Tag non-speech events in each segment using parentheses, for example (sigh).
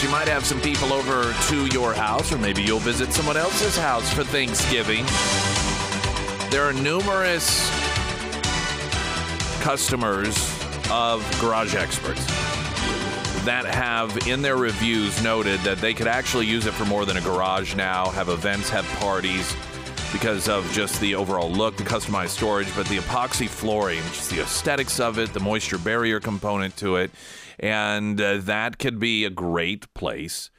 You might have some people over to your house, or maybe you'll visit someone else's house for Thanksgiving. There are numerous customers of garage experts that have in their reviews noted that they could actually use it for more than a garage now, have events, have parties because of just the overall look, the customized storage, but the epoxy flooring, just the aesthetics of it, the moisture barrier component to it. And uh, that could be a great place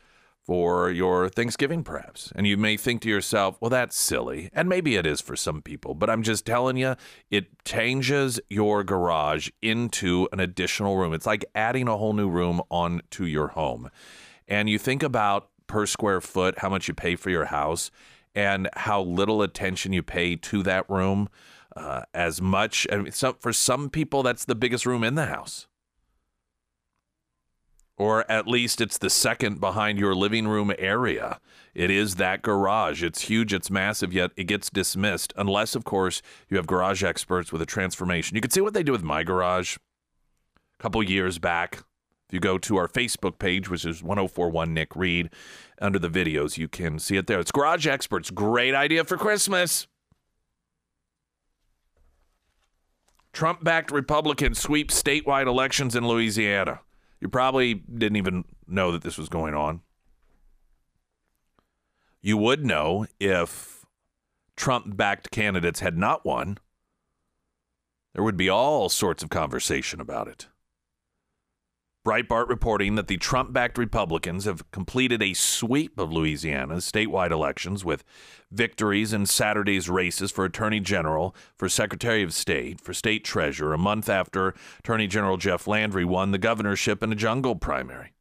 for your Thanksgiving, perhaps. And you may think to yourself, well, that's silly. And maybe it is for some people, but I'm just telling you, it changes your garage into an additional room. It's like adding a whole new room onto your home. And you think about per square foot, how much you pay for your house, and how little attention you pay to that room. Uh, as much, I mean, for some people, that's the biggest room in the house or at least it's the second behind your living room area. It is that garage. It's huge, it's massive, yet it gets dismissed, unless, of course, you have garage experts with a transformation. You can see what they do with my garage a couple years back. If you go to our Facebook page, which is 1041 Nick Reed, under the videos, you can see it there. It's Garage Experts. Great idea for Christmas. Trump backed Republicans sweep statewide elections in Louisiana. You probably didn't even know that this was going on. You would know if Trump backed candidates had not won. There would be all sorts of conversation about it. Breitbart reporting that the Trump backed Republicans have completed a sweep of Louisiana's statewide elections with victories in Saturday's races for Attorney General, for Secretary of State, for State Treasurer, a month after Attorney General Jeff Landry won the governorship in a jungle primary.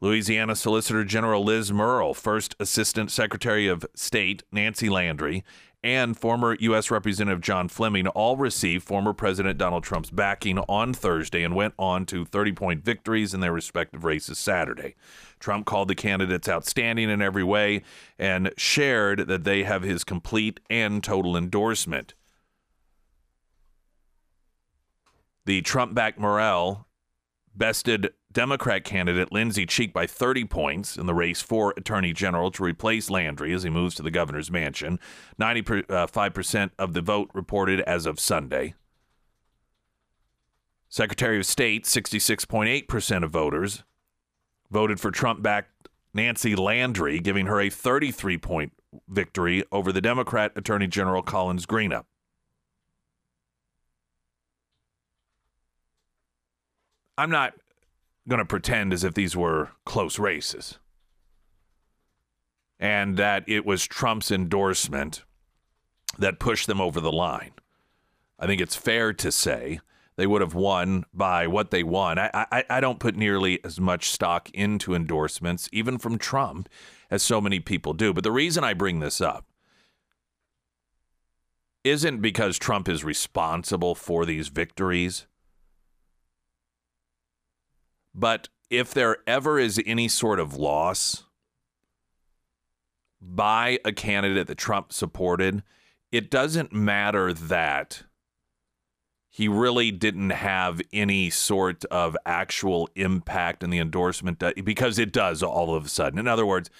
Louisiana Solicitor General Liz Murrill, First Assistant Secretary of State Nancy Landry, and former U.S. Representative John Fleming all received former President Donald Trump's backing on Thursday and went on to 30 point victories in their respective races Saturday. Trump called the candidates outstanding in every way and shared that they have his complete and total endorsement. The Trump backed Murrill bested Democrat candidate Lindsey Cheek by 30 points in the race for Attorney General to replace Landry as he moves to the governor's mansion. 95% uh, of the vote reported as of Sunday. Secretary of State, 66.8% of voters voted for Trump backed Nancy Landry, giving her a 33 point victory over the Democrat Attorney General Collins Greenup. I'm not going to pretend as if these were close races and that it was Trump's endorsement that pushed them over the line. I think it's fair to say they would have won by what they won. I, I, I don't put nearly as much stock into endorsements, even from Trump, as so many people do. But the reason I bring this up isn't because Trump is responsible for these victories. But if there ever is any sort of loss by a candidate that Trump supported, it doesn't matter that he really didn't have any sort of actual impact in the endorsement uh, because it does all of a sudden. In other words,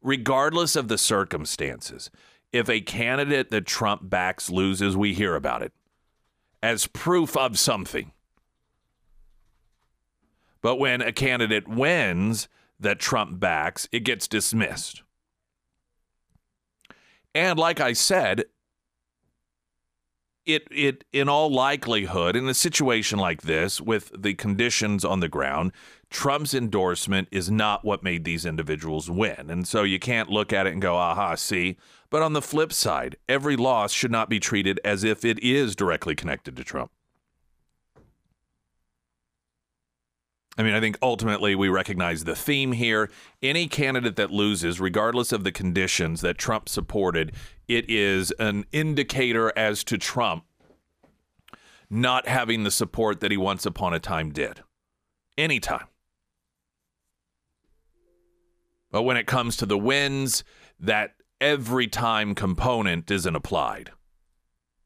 regardless of the circumstances, if a candidate that Trump backs loses, we hear about it as proof of something. But when a candidate wins that Trump backs, it gets dismissed. And like I said, it it in all likelihood in a situation like this with the conditions on the ground Trump's endorsement is not what made these individuals win. And so you can't look at it and go aha see? But on the flip side every loss should not be treated as if it is directly connected to Trump I mean, I think ultimately we recognize the theme here. Any candidate that loses, regardless of the conditions that Trump supported, it is an indicator as to Trump not having the support that he once upon a time did. Anytime. But when it comes to the wins, that every time component isn't applied.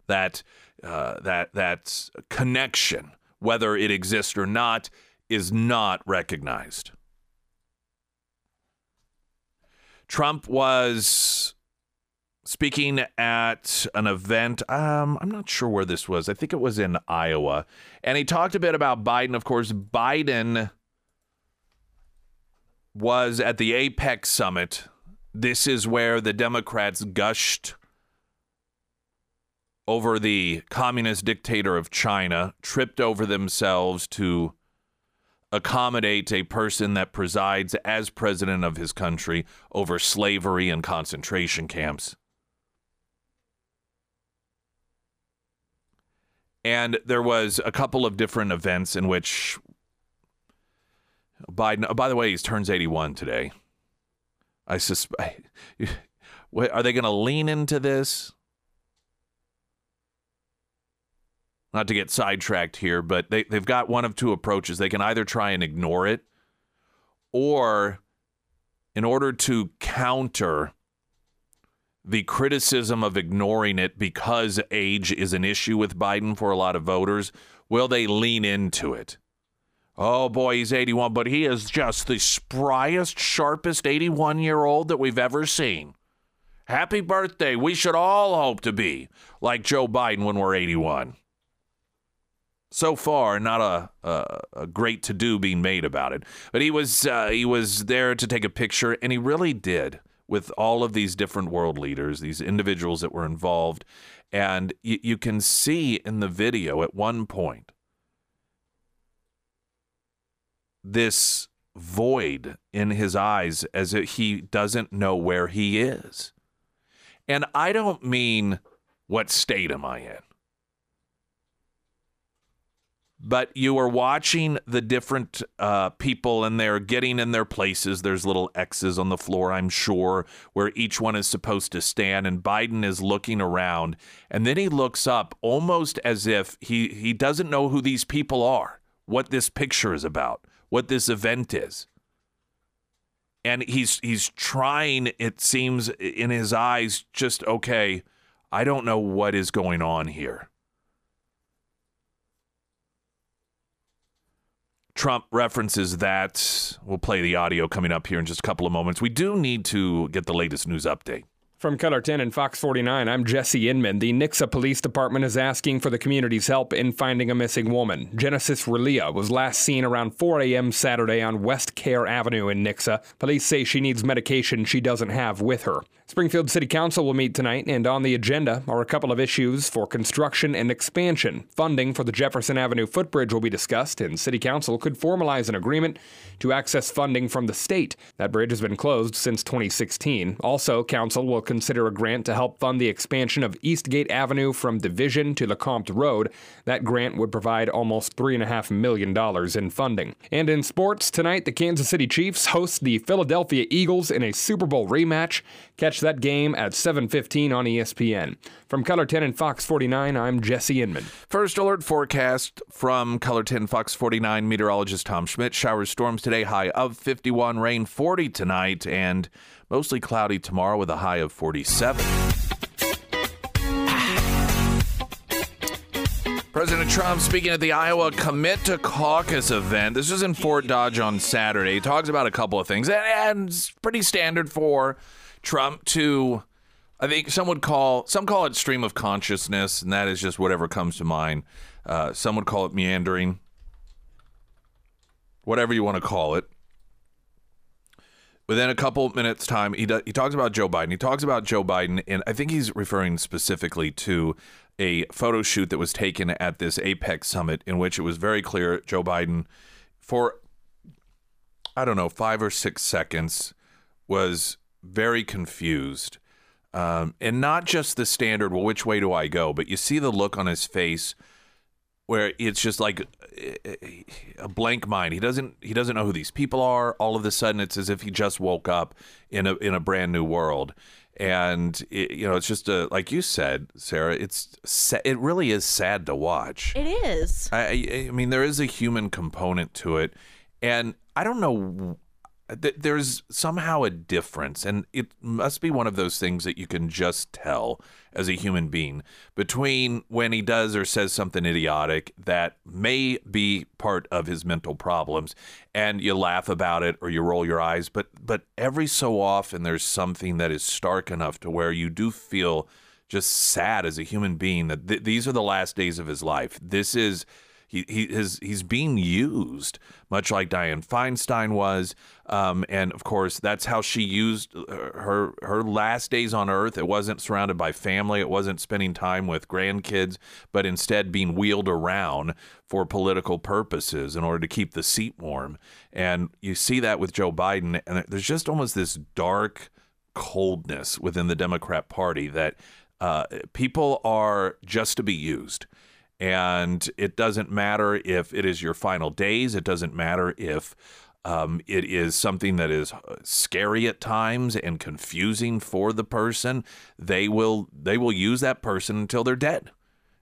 That uh, that that connection, whether it exists or not, is not recognized. Trump was speaking at an event. Um, I'm not sure where this was. I think it was in Iowa. And he talked a bit about Biden. Of course, Biden was at the APEC summit. This is where the Democrats gushed over the communist dictator of China, tripped over themselves to accommodate a person that presides as president of his country over slavery and concentration camps. And there was a couple of different events in which Biden, oh, by the way, he turns 81 today. I suspect. (laughs) Are they going to lean into this? Not to get sidetracked here, but they, they've got one of two approaches. They can either try and ignore it, or in order to counter the criticism of ignoring it because age is an issue with Biden for a lot of voters, will they lean into it? Oh boy, he's 81, but he is just the spryest, sharpest 81 year old that we've ever seen. Happy birthday. We should all hope to be like Joe Biden when we're 81. So far, not a, a, a great to do being made about it, but he was uh, he was there to take a picture, and he really did with all of these different world leaders, these individuals that were involved. And you, you can see in the video at one point this void in his eyes as if he doesn't know where he is. And I don't mean what state am I in? But you are watching the different uh, people and they're getting in their places. There's little X's on the floor, I'm sure, where each one is supposed to stand. And Biden is looking around, and then he looks up almost as if he he doesn't know who these people are, what this picture is about, what this event is. And he's he's trying. It seems in his eyes, just okay. I don't know what is going on here. Trump references that. We'll play the audio coming up here in just a couple of moments. We do need to get the latest news update. From KOLR 10 and Fox 49, I'm Jesse Inman. The Nixa Police Department is asking for the community's help in finding a missing woman. Genesis Relia was last seen around 4 a.m. Saturday on West Care Avenue in Nixa. Police say she needs medication she doesn't have with her. Springfield City Council will meet tonight, and on the agenda are a couple of issues for construction and expansion. Funding for the Jefferson Avenue footbridge will be discussed, and City Council could formalize an agreement to access funding from the state. That bridge has been closed since 2016. Also, Council will consider a grant to help fund the expansion of Eastgate Avenue from Division to LeCompte Road. That grant would provide almost $3.5 million in funding. And in sports, tonight, the Kansas City Chiefs host the Philadelphia Eagles in a Super Bowl rematch. Catch that game at 7:15 on ESPN. From KOLR 10 and Fox 49, I'm Jesse Inman. First alert forecast from KOLR 10 Fox 49 meteorologist Tom Schmidt. Showers, storms today, high of 51, rain 40 tonight, and mostly cloudy tomorrow with a high of 47. President Trump speaking at the Iowa Commit to Caucus event. This was in Fort Dodge on Saturday. He talks about a couple of things, and it's pretty standard for Trump to, I think some would call, some call it stream of consciousness, and that is just whatever comes to mind. Uh, some would call it meandering, whatever you want to call it. Within a couple minutes' time, he does, he talks about Joe Biden. He talks about Joe Biden, and I think he's referring specifically to a photo shoot that was taken at this APEC summit, in which it was very clear Joe Biden, for I don't know five or six seconds, was very confused. Um, and not just the standard, well, which way do I go? But you see the look on his face where it's just like eh, eh, a blank mind. He doesn't he doesn't know who these people are. All of a sudden, it's as if he just woke up in a in a brand new world. And it, you know, it's just a like you said, Sarah. It's it really is sad to watch. It is. I, I mean, there is a human component to it, and I don't know th- there's somehow a difference, and it must be one of those things that you can just tell as a human being between when he does or says something idiotic that may be part of his mental problems, and you laugh about it or you roll your eyes, but but every so often there's something that is stark enough to where you do feel just sad as a human being that th- these are the last days of his life. This is he, he is he's being used much like Dianne Feinstein was, um, and of course that's how she used uh, her her last days on Earth. It wasn't surrounded by family, it wasn't spending time with grandkids, but instead being wheeled around for political purposes in order to keep the seat warm. And you see that with Joe Biden, and there's just almost this dark coldness within the Democrat Party that uh, people are just to be used. And it doesn't matter if it is your final days. It doesn't matter if um, it is something that is uh, scary at times and confusing for the person. They will they will use that person until they're dead,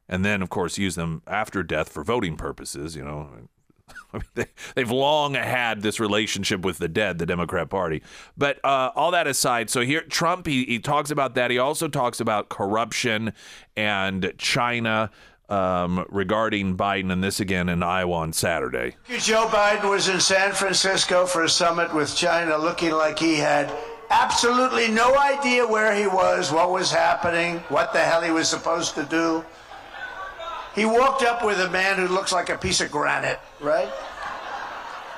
and then of course use them after death for voting purposes. You know, (laughs) they, they've long had this relationship with the dead, the Democrat Party. But uh, all that aside, so here Trump he, he talks about that. He also talks about corruption and China um, regarding Biden, and this again in Iowa on Saturday. Joe Biden was in San Francisco for a summit with China, looking like he had absolutely no idea where he was, what was happening, what the hell he was supposed to do. He walked up with a man who looks like a piece of granite, right?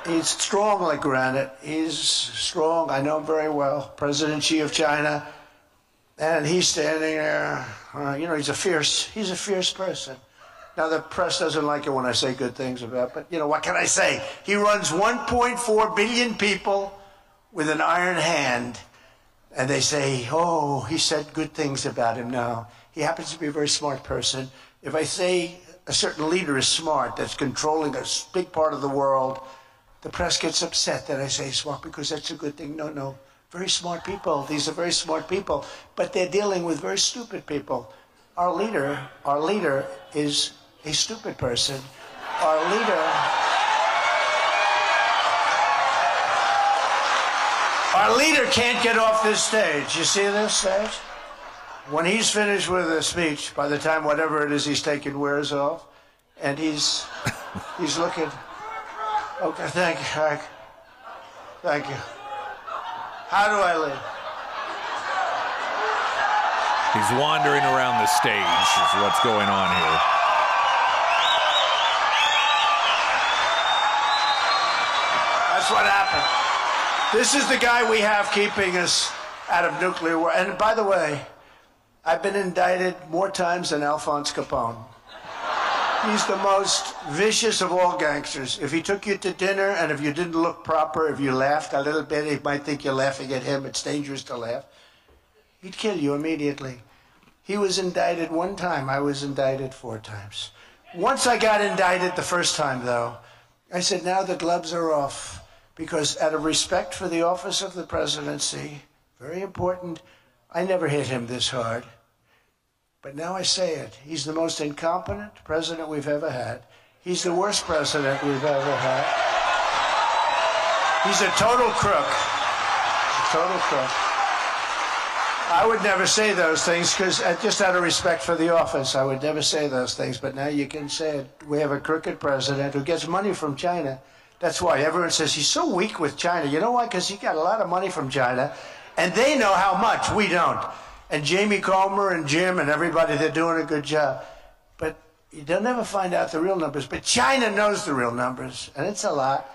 He's strong like granite. He's strong. I know him very well. President Xi of China. And he's standing there. Uh, you know, he's a fierce, he's a fierce person. Now, the press doesn't like it when I say good things about, but you know, what can I say? He runs 1.4 billion people with an iron hand, and they say, oh, he said good things about him. Now he happens to be a very smart person. If I say a certain leader is smart, that's controlling a big part of the world, the press gets upset that I say smart because that's a good thing. No, no. Very smart people. These are very smart people, but they're dealing with very stupid people. Our leader, our leader is a stupid person. Our leader Our leader can't get off this stage. You see this stage? When he's finished with a speech, by the time whatever it is he's taken wears off, and he's he's looking Okay, thank you. Thank you. How do I live? He's wandering around the stage, is what's going on here. That's what happened. This is the guy we have keeping us out of nuclear war. And by the way, I've been indicted more times than Alphonse Capone. He's the most vicious of all gangsters. If he took you to dinner and if you didn't look proper, if you laughed a little bit, he might think you're laughing at him. It's dangerous to laugh. He'd kill you immediately. He was indicted one time. I was indicted four times. Once I got indicted the first time, though, I said, now the gloves are off. Because out of respect for the office of the presidency, very important, I never hit him this hard. But now I say it. He's the most incompetent president we've ever had. He's the worst president we've ever had. He's a total crook. A total crook. I would never say those things because uh, just out of respect for the office, I would never say those things. But now you can say it. We have a crooked president who gets money from China. That's why everyone says he's so weak with China. You know why? Because he got a lot of money from China, and they know how much we don't and Jamie Comer and Jim and everybody, they're doing a good job. But they'll never find out the real numbers. But China knows the real numbers, and it's a lot.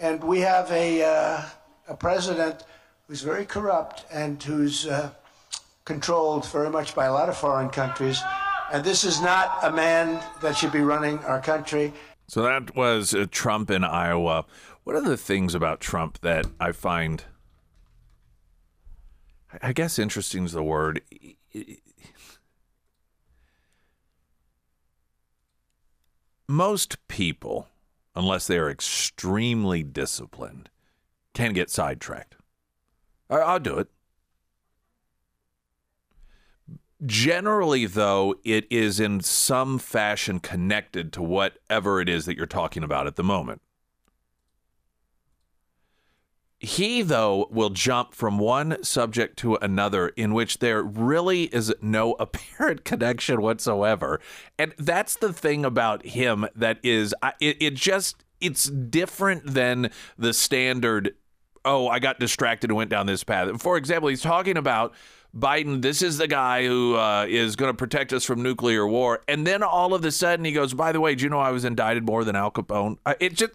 And we have a, uh, a president who's very corrupt and who's uh, controlled very much by a lot of foreign countries. And this is not a man that should be running our country. So that was uh, Trump in Iowa. What are the things about Trump that I find I guess interesting is the word. Most people, unless they are extremely disciplined, can get sidetracked. I'll do it. Generally, though, it is in some fashion connected to whatever it is that you're talking about at the moment. He, though, will jump from one subject to another in which there really is no (laughs) apparent connection whatsoever. And that's the thing about him that is, it, it just, it's different than the standard, oh, I got distracted and went down this path. For example, he's talking about Biden, this is the guy who uh, is going to protect us from nuclear war. And then all of a sudden he goes, by the way, do you know I was indicted more than Al Capone? It just,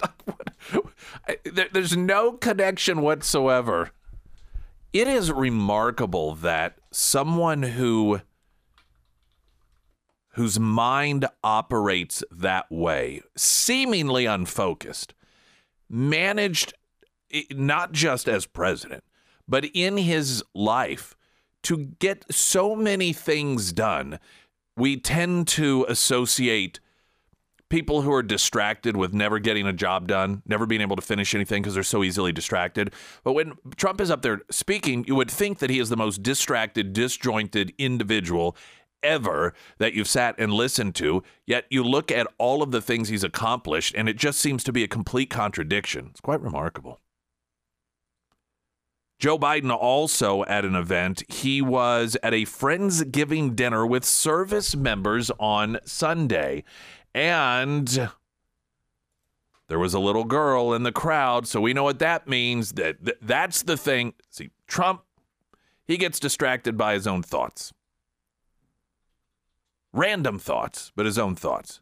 (laughs) there's no connection whatsoever. It is remarkable that someone who whose mind operates that way, seemingly unfocused, managed not just as president, but in his life to get so many things done, we tend to associate people who are distracted with never getting a job done, never being able to finish anything because they're so easily distracted. But when Trump is up there speaking, you would think that he is the most distracted, disjointed individual ever that you've sat and listened to. Yet you look at all of the things he's accomplished, and it just seems to be a complete contradiction. It's quite remarkable. Joe Biden also at an event. He was at a Friendsgiving dinner with service members on Sunday. And there was a little girl in the crowd. So we know what that means. That That's the thing. See, Trump, he gets distracted by his own thoughts. Random thoughts, but his own thoughts.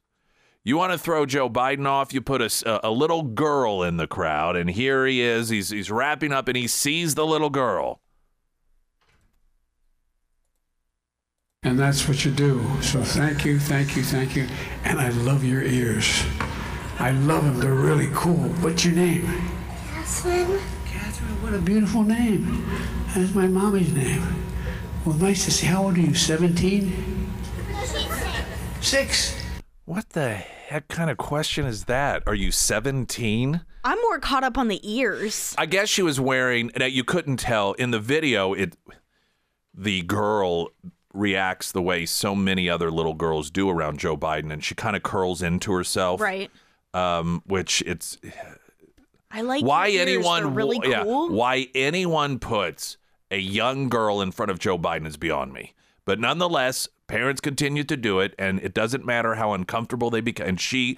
You want to throw Joe Biden off? You put a, a little girl in the crowd, and here he is. He's, he's wrapping up, and he sees the little girl. And that's what you do. So thank you, thank you, thank you. And I love your ears. I love them. They're really cool. What's your name? Catherine. Catherine, what a beautiful name. That's my mommy's name. Well, nice to see. How old are you? 17? Six. What the heck kind of question is that? Are you 17? I'm more caught up on the ears. I guess she was wearing that you couldn't tell in the video it the girl reacts the way so many other little girls do around Joe Biden and she kind of curls into herself. Right. Um which it's I like why anyone really yeah, why anyone puts a young girl in front of Joe Biden is beyond me. But nonetheless, parents continue to do it, and it doesn't matter how uncomfortable they become. And she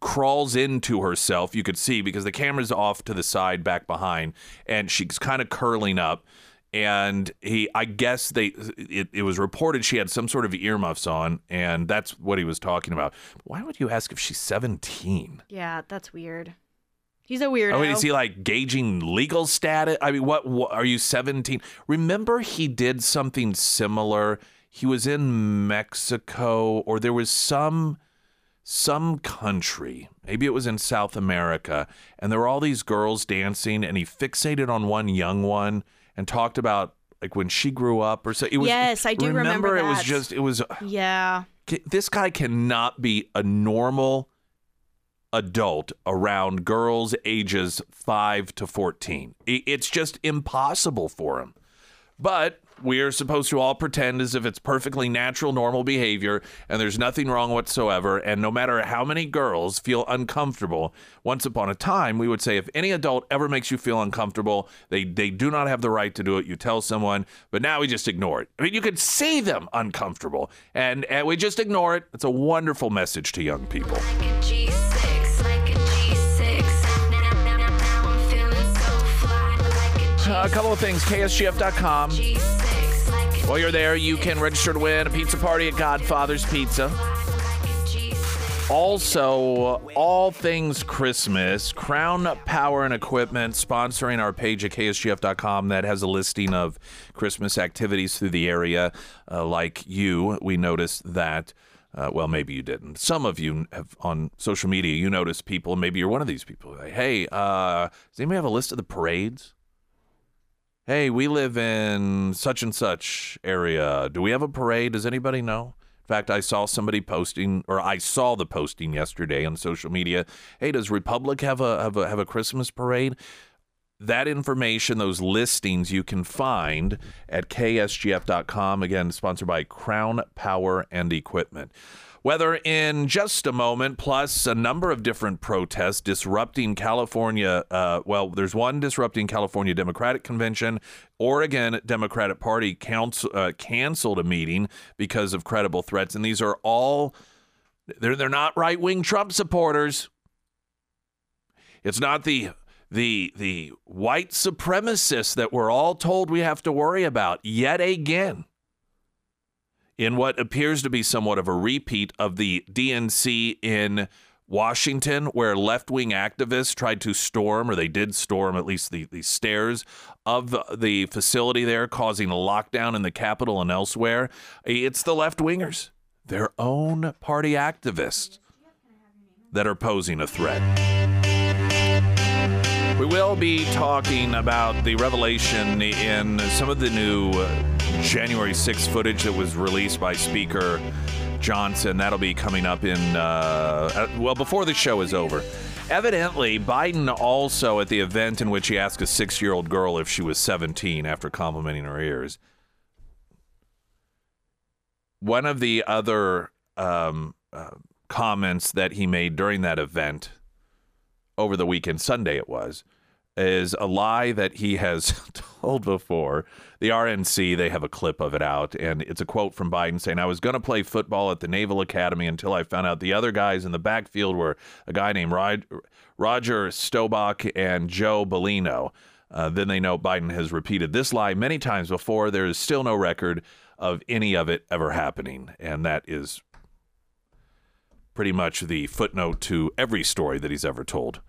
crawls into herself. You could see because the camera's off to the side, back behind, and she's kind of curling up. And he, I guess they, it, it was reported she had some sort of earmuffs on, and that's what he was talking about. Why would you ask if she's 17? Yeah, that's weird. He's a weirdo. I mean, is he like gauging legal status? I mean, what, what are you 17? Remember, he did something similar. He was in Mexico, or there was some some country. Maybe it was in South America, and there were all these girls dancing, and he fixated on one young one and talked about like when she grew up, or so. It was. Yes, I do remember it was just. It was. Uh, yeah. This guy cannot be a normal adult around girls ages 5 to 14. It's just impossible for him. But we are supposed to all pretend as if it's perfectly natural, normal behavior and there's nothing wrong whatsoever. And no matter how many girls feel uncomfortable, once upon a time, we would say if any adult ever makes you feel uncomfortable, they, they do not have the right to do it. You tell someone, but now we just ignore it. I mean, you could see them uncomfortable and, and we just ignore it. It's a wonderful message to young people. Like a G6, like a G6. Now, now, now, now I'm feeling so fly. Like a G6, Uh, a couple of things ksgf.com. G6, like a While you're there, you can register to win a pizza party at Godfather's Pizza. like a G6. Also, all things Christmas, Crown Power and Equipment sponsoring our page at ksgf.com that has a listing of Christmas activities through the area. Uh, like you, we noticed that. Uh, well, maybe you didn't. Some of you have on social media, you notice people, maybe you're one of these people. Like, hey, uh, does anybody have a list of the parades? Hey, we live in such and such area. Do we have a parade? Does anybody know? In fact, I saw somebody posting, or I saw the posting yesterday on social media. Hey, does Republic have a have a have a Christmas parade? that information, those listings, you can find at ksgf.com. Again, sponsored by Crown Power and Equipment. Weather in just a moment, plus a number of different protests disrupting California. Uh, well, there's one disrupting California Democratic Convention. Oregon Democratic Party council, uh, canceled a meeting because of credible threats, and these are all they're they're not right wing Trump supporters. It's not the the the white supremacists that we're all told we have to worry about yet again in what appears to be somewhat of a repeat of the DNC in Washington, where left wing activists tried to storm, or they did storm at least the, the stairs of the, facility there, causing a lockdown in the Capitol and elsewhere. It's the left wingers, their own party activists, that are posing a threat. We will be talking about the revelation in some of the new uh, January 6th footage that was released by Speaker Johnson. That'll be coming up in, uh, uh, well, before the show is over. Evidently, Biden also at the event in which he asked a six year old girl if she was 17 after complimenting her ears. One of the other um, uh, comments that he made during that event over the weekend, Sunday it was, is a lie that he has (laughs) told before. The RNC, they have a clip of it out, and it's a quote from Biden saying, I was going to play football at the Naval Academy until I found out the other guys in the backfield were a guy named Roger Staubach and Joe Bellino. Uh, then they know Biden has repeated this lie many times before. There is still no record of any of it ever happening, and that is pretty much the footnote to every story that he's ever told.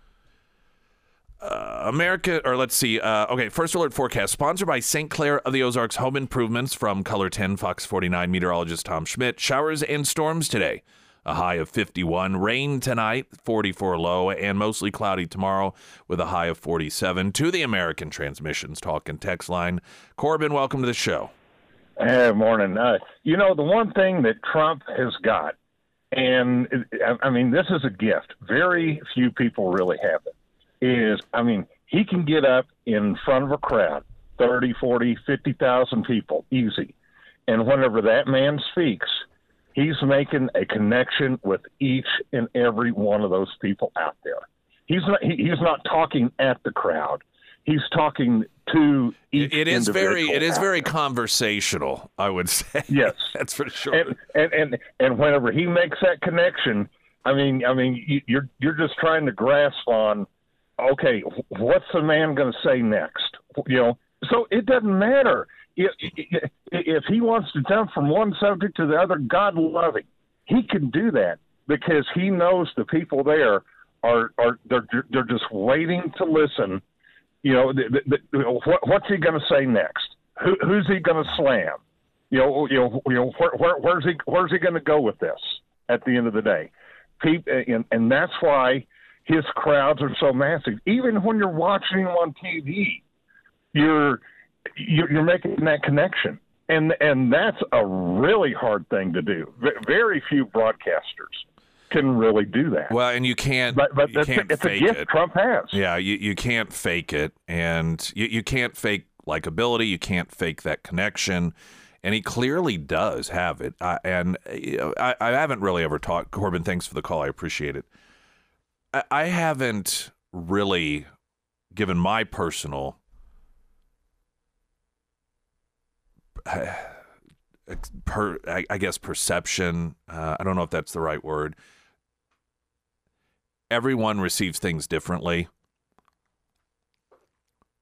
Uh, America, or let's see. Uh, okay, first alert forecast sponsored by St. Clair of the Ozarks Home Improvements from KOLR 10 Fox 49 meteorologist Tom Schmidt. Showers and storms today. A high of 51. Rain tonight, 44 low, and mostly cloudy tomorrow with a high of 47. To the American Transmissions Talk and Text line. Corbin, welcome to the show. Hey, morning. Uh, you know, the one thing that Trump has got, and I- I mean, this is a gift. Very few people really have it. Is, I mean, he can get up in front of a crowd, 30, 40, 50,000 people, easy. And whenever that man speaks, he's making a connection with each and every one of those people out there. He's not, he, he's not talking at the crowd. He's talking to each It is very, it is very there. conversational. I would say. (laughs) Yes. that's for sure. and and and and whenever he makes that connection, I mean, I mean, you're you're just trying to grasp on, okay, what's the man going to say next? You know, so it doesn't matter if if he wants to jump from one subject to the other. God love him, he can do that because he knows the people there are are they're they're just waiting to listen. You know, the, the, the, what, what's he going to say next? Who, who's he going to slam? you know, you know, you know, where, where, where's he, where's he going to go with this at the end of the day? Peop and, and that's why his crowds are so massive. Even when you're watching him on TV, you're, you're, making that connection. And, and that's a really hard thing to do. Very few broadcasters can really do that. well, and you can't, but but you can't a, it's a fake gift it. Trump has. Yeah, you, you can't fake it, and you, you can't fake likability. You can't fake that connection, and he clearly does have it. I, and you know, I, I haven't really ever talked. Corbin, thanks for the call. I appreciate it. I, haven't really given my personal (sighs) per, I, I guess perception. Uh, I don't know if that's the right word. Everyone receives things differently.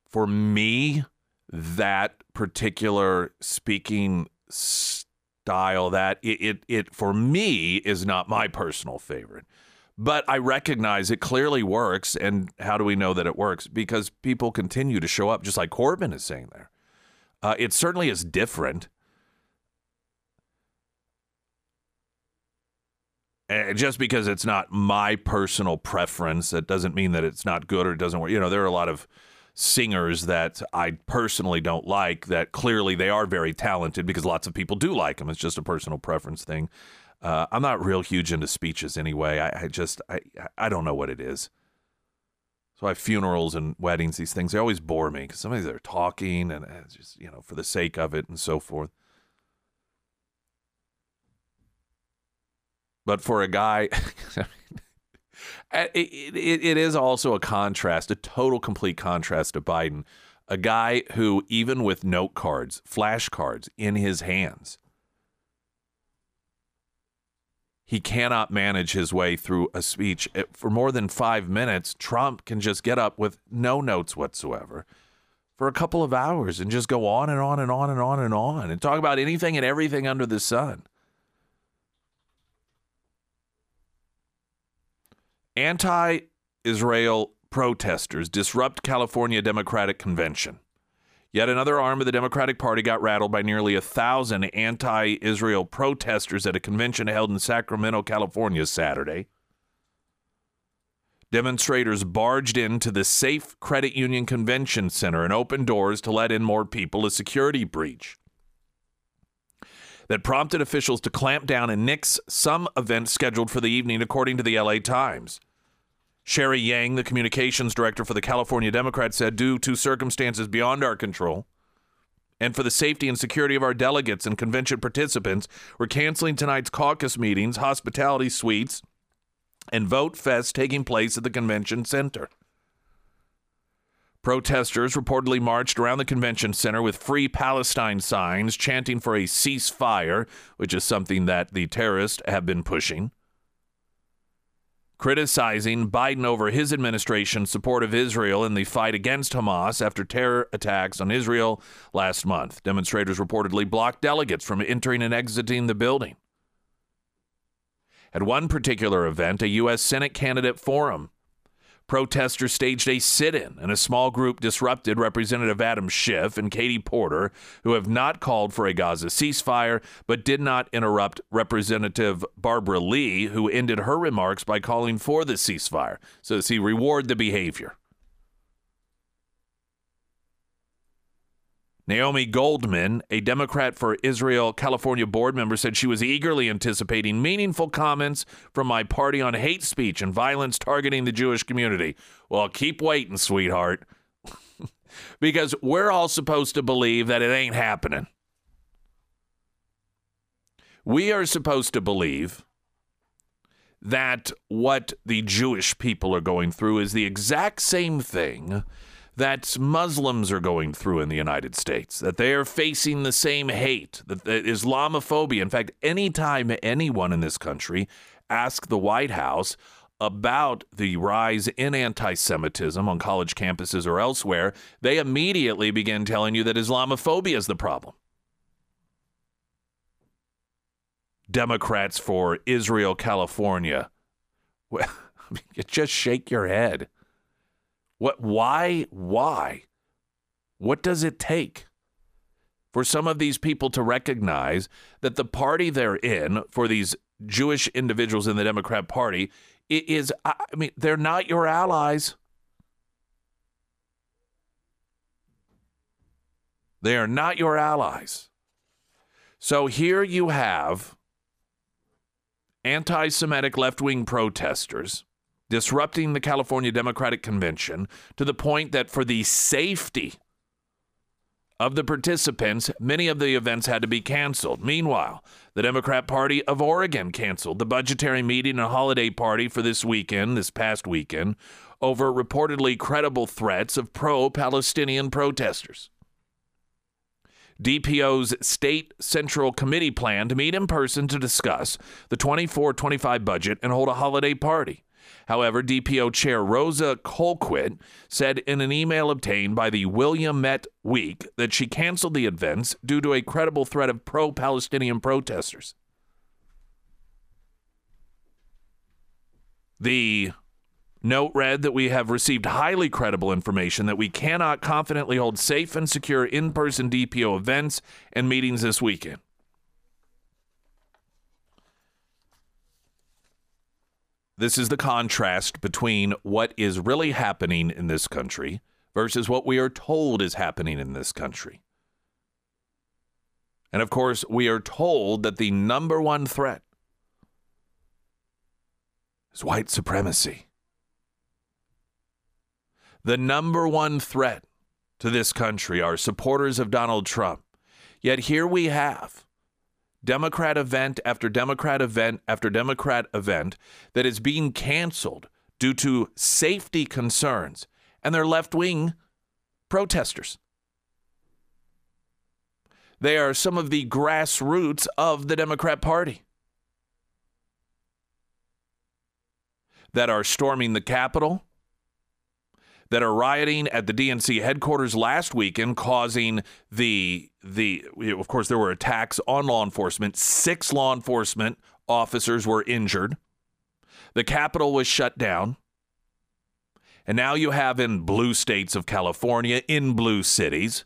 For me, that particular speaking style, that it, it, it for me is not my personal favorite. But I recognize it clearly works. And how do we know that it works? Because people continue to show up, just like Corbin is saying there. Uh, it certainly is different. And just because it's not my personal preference, that doesn't mean that it's not good or it doesn't work. You know, there are a lot of singers that I personally don't like that clearly they are very talented because lots of people do like them. It's just a personal preference thing. Uh, I'm not real huge into speeches anyway. I, I just I I don't know what it is. So I have funerals and weddings, these things, they always bore me because somebody's there talking and just, you know, for the sake of it and so forth. But for a guy, (laughs) it, it, it is also a contrast, a total complete contrast to Biden. A guy who, even with note cards, flashcards in his hands, he cannot manage his way through a speech for more than five minutes. Trump can just get up with no notes whatsoever for a couple of hours and just go on and on and on and on and on and talk about anything and everything under the sun. Anti Israel protesters disrupt California Democratic Convention. Yet another arm of the Democratic Party got rattled by nearly a thousand anti Israel protesters at a convention held in Sacramento, California, Saturday. Demonstrators barged into the Safe Credit Union Convention Center and opened doors to let in more people, a security breach that prompted officials to clamp down and nix some events scheduled for the evening, according to the LA Times. Sherry Yang, the communications director for the California Democrats, said due to circumstances beyond our control and for the safety and security of our delegates and convention participants, we're canceling tonight's caucus meetings, hospitality suites, and vote fest taking place at the convention center. Protesters reportedly marched around the convention center with Free Palestine signs, chanting for a ceasefire, which is something that the terrorists have been pushing criticizing Biden over his administration's support of Israel in the fight against Hamas after terror attacks on Israel last month. Demonstrators reportedly blocked delegates from entering and exiting the building. At one particular event, a U.S. Senate candidate forum, protesters staged a sit in, and a small group disrupted Representative Adam Schiff and Katie Porter, who have not called for a Gaza ceasefire, but did not interrupt Representative Barbara Lee, who ended her remarks by calling for the ceasefire. So, see, reward the behavior. Naomi Goldman, a Democrat for Israel California board member, said she was eagerly anticipating meaningful comments from my party on hate speech and violence targeting the Jewish community. Well, keep waiting, sweetheart, (laughs) because we're all supposed to believe that it ain't happening. We are supposed to believe that what the Jewish people are going through is the exact same thing that Muslims are going through in the United States, that they are facing the same hate, that, Islamophobia. In fact, anytime anyone in this country asks the White House about the rise in anti Semitism on college campuses or elsewhere, they immediately begin telling you that Islamophobia is the problem. Democrats for Israel, California. Well, (laughs) you just shake your head. What why why? What does it take for some of these people to recognize that the party they're in for these Jewish individuals in the Democrat Party is I mean they're not your allies. They are not your allies. So here you have anti Semitic left wing protesters disrupting the California Democratic Convention to the point that for the safety of the participants, many of the events had to be canceled. Meanwhile, the Democrat Party of Oregon canceled the budgetary meeting and holiday party for this weekend, this past weekend, over reportedly credible threats of pro Palestinian protesters. DPO's State Central Committee plan to meet in person to discuss the 24 25 budget and hold a holiday party. However, DPO Chair Rosa Colquitt said in an email obtained by the Willamette Week that she canceled the events due to a credible threat of pro Palestinian protesters. The note read that we have received highly credible information that we cannot confidently hold safe and secure in person DPO events and meetings this weekend. This is the contrast between what is really happening in this country versus what we are told is happening in this country. And of course, we are told that the number one threat is white supremacy. The number one threat to this country are supporters of Donald Trump. Yet here we have Democrat event after Democrat event after Democrat event that is being canceled due to safety concerns and their left wing protesters. They are some of the grassroots of the Democrat Party that are storming the Capitol, that are rioting at the DNC headquarters last weekend, causing the the. Of course, there were attacks on law enforcement. Six law enforcement officers were injured. The Capitol was shut down. And now you have in blue states of California, in blue cities,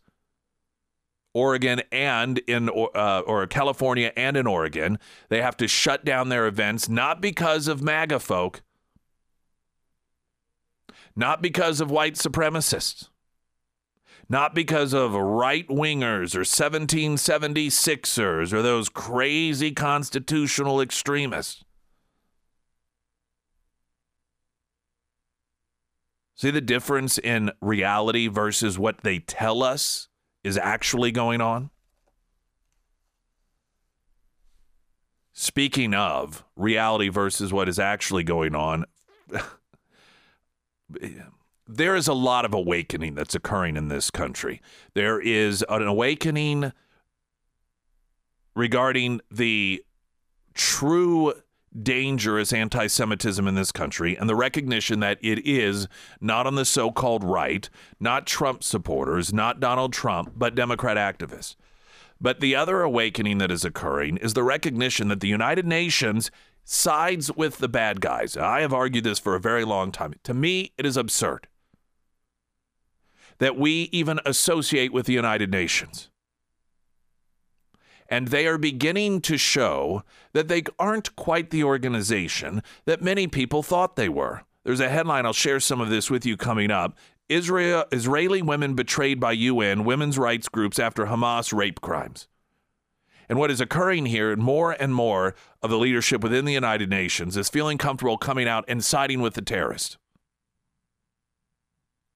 Oregon and in uh, or California and in Oregon, they have to shut down their events not because of MAGA folk, not because of white supremacists, not because of right wingers or 1776ers or those crazy constitutional extremists. See the difference in reality versus what they tell us is actually going on? Speaking of reality versus what is actually going on, (laughs) there is a lot of awakening that's occurring in this country. There is an awakening regarding the true dangerous anti Semitism in this country and the recognition that it is not on the so called right, not Trump supporters, not Donald Trump, but Democrat activists. But the other awakening that is occurring is the recognition that the United Nations sides with the bad guys. I have argued this for a very long time. To me, it is absurd that we even associate with the United Nations and they are beginning to show that they aren't quite the organization that many people thought they were. There's a headline, I'll share some of this with you coming up. Israel, Israeli women betrayed by UN women's rights groups after Hamas rape crimes. And what is occurring here, more and more of the leadership within the United Nations is feeling comfortable coming out and siding with the terrorist.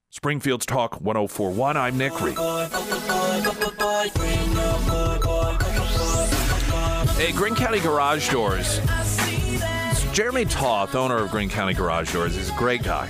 Springfield's Talk 1041. I'm Nick Reed. Hey, Greene County Garage Doors. Jeremy Toth, owner of Greene County Garage Doors, is a great guy.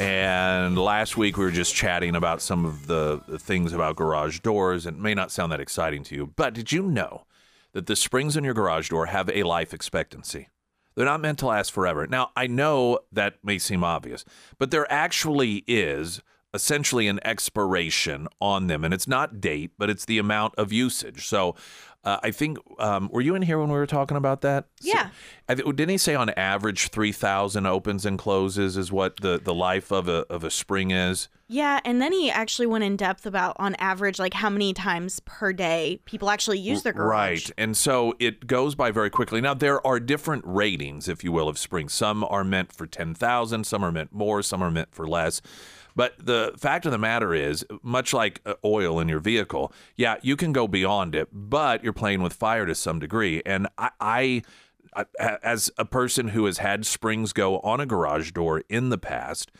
And last week we were just chatting about some of the, things about garage doors. It may not sound that exciting to you, but did you know that the springs in your garage door have a life expectancy? They're not meant to last forever. Now, I know that may seem obvious, but there actually is essentially an expiration on them. And it's not date, but it's the amount of usage. So uh, I think um, were you in here when we were talking about that? Yeah. So, didn't he say on average three thousand opens and closes is what the, the life of a of a spring is? Yeah, and then he actually went in depth about on average like how many times per day people actually use their garage. Right, and so it goes by very quickly. Now there are different ratings, if you will, of spring. Some are meant for ten thousand, some are meant more, some are meant for less. But the fact of the matter is, much like uh, oil in your vehicle, yeah, you can go beyond it, but you're playing with fire to some degree. And I, I as a person who has had springs go on a garage door in the past,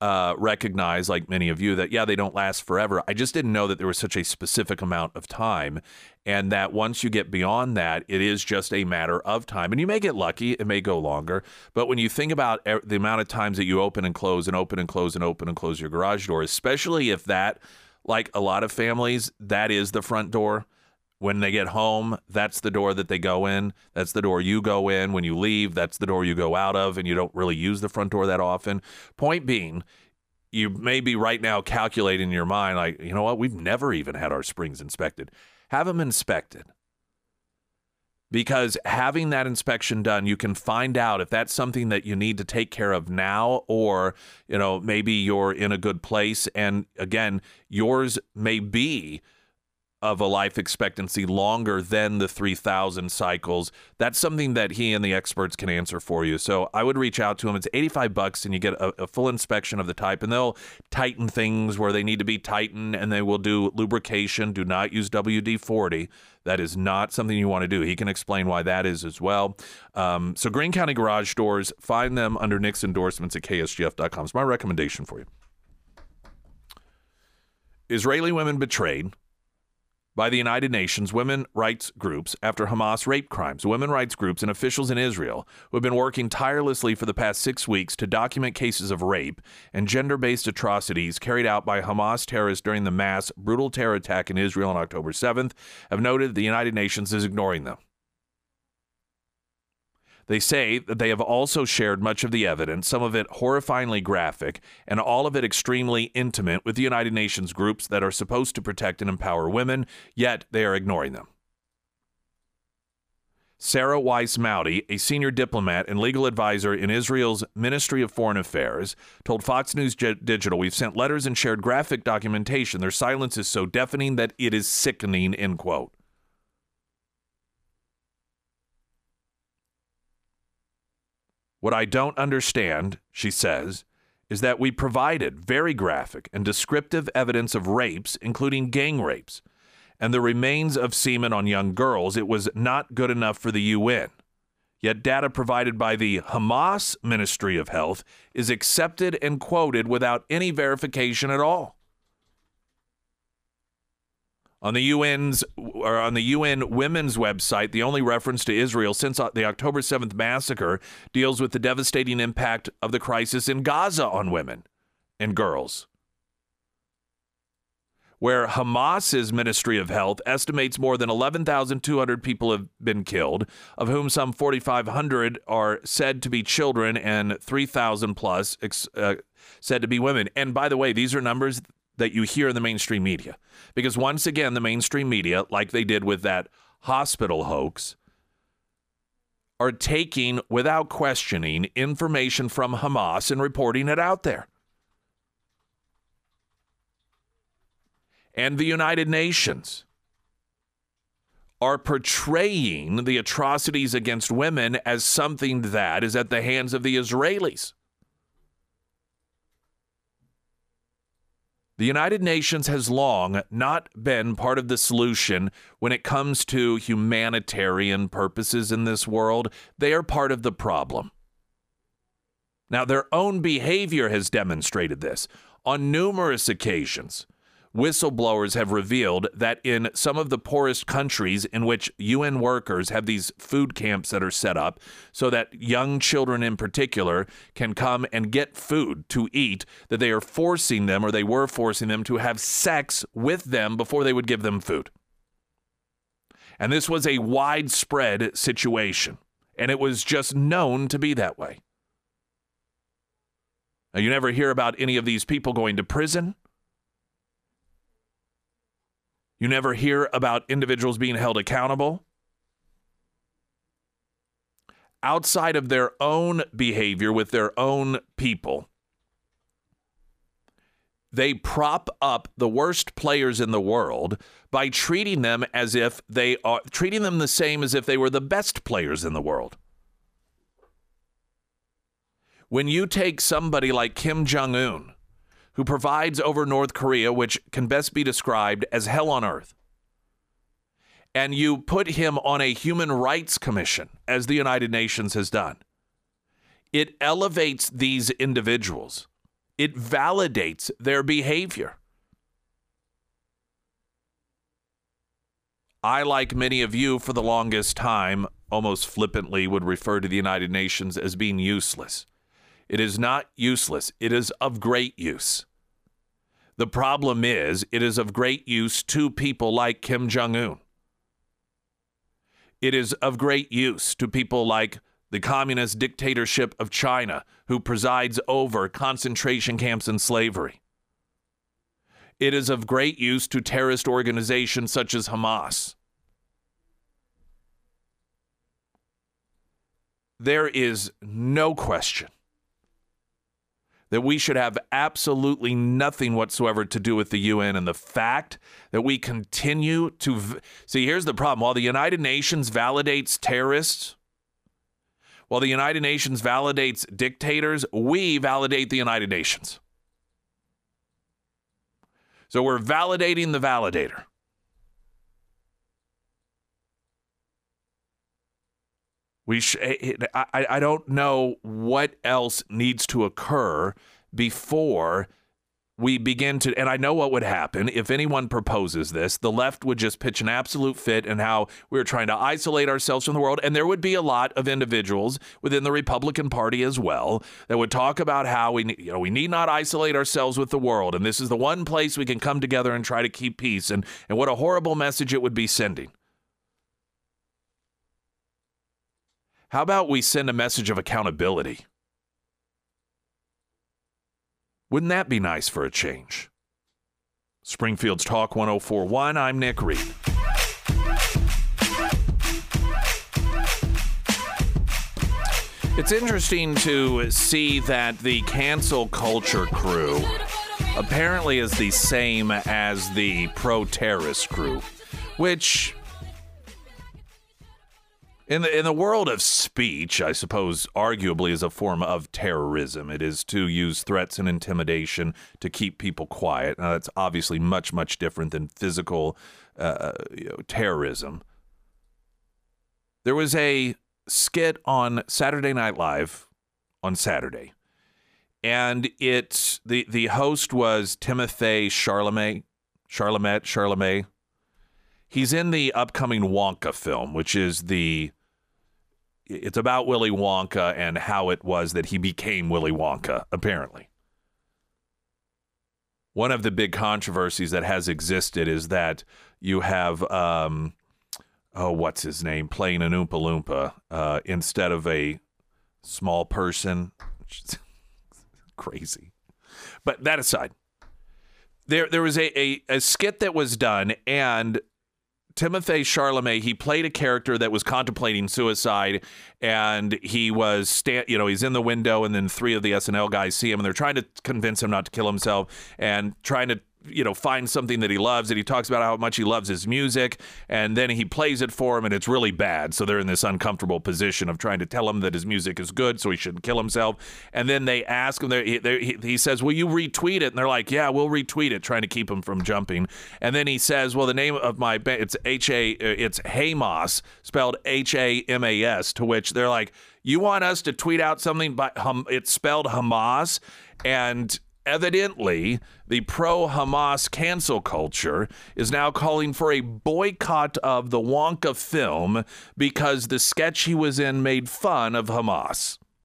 uh, recognize, like many of you, that yeah, they don't last forever. I just didn't know that there was such a specific amount of time, and that once you get beyond that, it is just a matter of time. And you may get lucky; it may go longer. But when you think about the amount of times that you open and close and open and close and open and close your garage door, especially if that, like a lot of families, that is the front door when they get home, that's the door that they go in. That's the door you go in. When you leave, that's the door you go out of, and you don't really use the front door that often. Point being, you may be right now calculating in your mind, like, you know what, we've never even had our springs inspected. Have them inspected. Because having that inspection done, you can find out if that's something that you need to take care of now, or, you know, maybe you're in a good place. And again, yours may be of a life expectancy longer than the 3,000 cycles. That's something that he and the experts can answer for you. So I would reach out to him. It's 85 bucks and you get a, a full inspection of the type and they'll tighten things where they need to be tightened and they will do lubrication. Do not use WD 40. That is not something you want to do. He can explain why that is as well. Um, so Greene County Garage Doors, find them under Nick's endorsements at ksgf.com. It's my recommendation for you. Israeli women betrayed by the United Nations women rights groups after Hamas rape crimes. Women rights groups and officials in Israel who have been working tirelessly for the past six weeks to document cases of rape and gender based atrocities carried out by Hamas terrorists during the mass brutal terror attack in Israel on October 7th have noted the United Nations is ignoring them. They say that they have also shared much of the evidence, some of it horrifyingly graphic, and all of it extremely intimate with the United Nations groups that are supposed to protect and empower women, yet they are ignoring them. Sarah Weiss Maudi, a senior diplomat and legal advisor in Israel's Ministry of Foreign Affairs, told Fox News Digital, We've sent letters and shared graphic documentation. Their silence is so deafening that it is sickening, end quote. What I don't understand, she says, is that we provided very graphic and descriptive evidence of rapes, including gang rapes, and the remains of semen on young girls. It was not good enough for the UN. Yet data provided by the Hamas Ministry of Health is accepted and quoted without any verification at all. On the UN's or on the UN Women's website, the only reference to Israel since the October 7th massacre deals with the devastating impact of the crisis in Gaza on women and girls. Where Hamas's Ministry of Health estimates more than 11,200 people have been killed, of whom some 4,500 are said to be children and 3,000 plus uh, said to be women. And by the way, these are numbers that you hear in the mainstream media. Because once again, the mainstream media, like they did with that hospital hoax, are taking, without questioning, information from Hamas and reporting it out there. And the United Nations are portraying the atrocities against women as something that is at the hands of the Israelis. The United Nations has long not been part of the solution when it comes to humanitarian purposes in this world. They are part of the problem. Now, their own behavior has demonstrated this on numerous occasions whistleblowers have revealed that in some of the poorest countries in which UN workers have these food camps that are set up so that young children in particular can come and get food to eat, that they are forcing them or they were forcing them to have sex with them before they would give them food. And this was a widespread situation, and it was just known to be that way. Now, you never hear about any of these people going to prison you never hear about individuals being held accountable. Outside of their own behavior with their own people, they prop up the worst players in the world by treating them as if they are treating them the same as if they were the best players in the world. When you take somebody like Kim Jong Un, who provides over North Korea, which can best be described as hell on earth. And you put him on a human rights commission, as the United Nations has done. It elevates these individuals, it validates their behavior. I, like many of you, for the longest time, almost flippantly would refer to the United Nations as being useless. It is not useless, it is of great use. The problem is, it is of great use to people like Kim Jong un. It is of great use to people like the communist dictatorship of China, who presides over concentration camps and slavery. It is of great use to terrorist organizations such as Hamas. There is no question that we should have absolutely nothing whatsoever to do with the UN and the fact that we continue to v- see here's the problem. While the United Nations validates terrorists while the United Nations validates dictators we validate the United Nations. So we're validating the validator We sh- eh, eh, I, I don't know what else needs to occur before we begin to and I know what would happen if anyone proposes this. The left would just pitch an absolute fit and how we're trying to isolate ourselves from the world and there would be a lot of individuals within the Republican Party as well that would talk about how we you know we need not isolate ourselves with the world and this is the one place we can come together and try to keep peace and and what a horrible message it would be sending How about we send a message of accountability? Wouldn't that be nice for a change? Springfield's Talk 1041, I'm Nick Reed. It's interesting to see that the cancel culture crew apparently is the same as the pro terrorist crew, which in the in the world of speech, I suppose arguably is a form of terrorism. It is to use threats and intimidation to keep people quiet. Now that's obviously much much different than physical uh, you know, terrorism. There was a skit on Saturday Night Live on Saturday, and it the the host was Timothy Charlemagne, Charlemagne, Charlemagne. He's in the upcoming Wonka film, which is the it's about Willy Wonka and how it was that he became Willy Wonka, apparently. One of the big controversies that has existed is that you have, um, oh, what's his name, playing an Oompa Loompa uh, instead of a small person. (laughs) Crazy. But that aside, there there was a, a, a skit that was done, and Timothy Charlemagne, he played a character that was contemplating suicide, and he was, sta- you know, he's in the window, and then three of the SNL guys see him, and they're trying to convince him not to kill himself, and trying to you know find something that he loves and he talks about how much he loves his music and then he plays it for him and it's really bad. So they're in this uncomfortable position of trying to tell him that his music is good so he shouldn't kill himself. And then they ask him he, he, he says will you retweet it? And they're like yeah we'll retweet it trying to keep him from jumping. And then he says well the name of my band it's h-a uh, it's Hamas spelled h-a-m-a-s to which they're like you want us to tweet out something but hum, it's spelled Hamas and evidently, the pro Hamas cancel culture is now calling for a boycott of the Wonka film because the sketch he was in made fun of Hamas.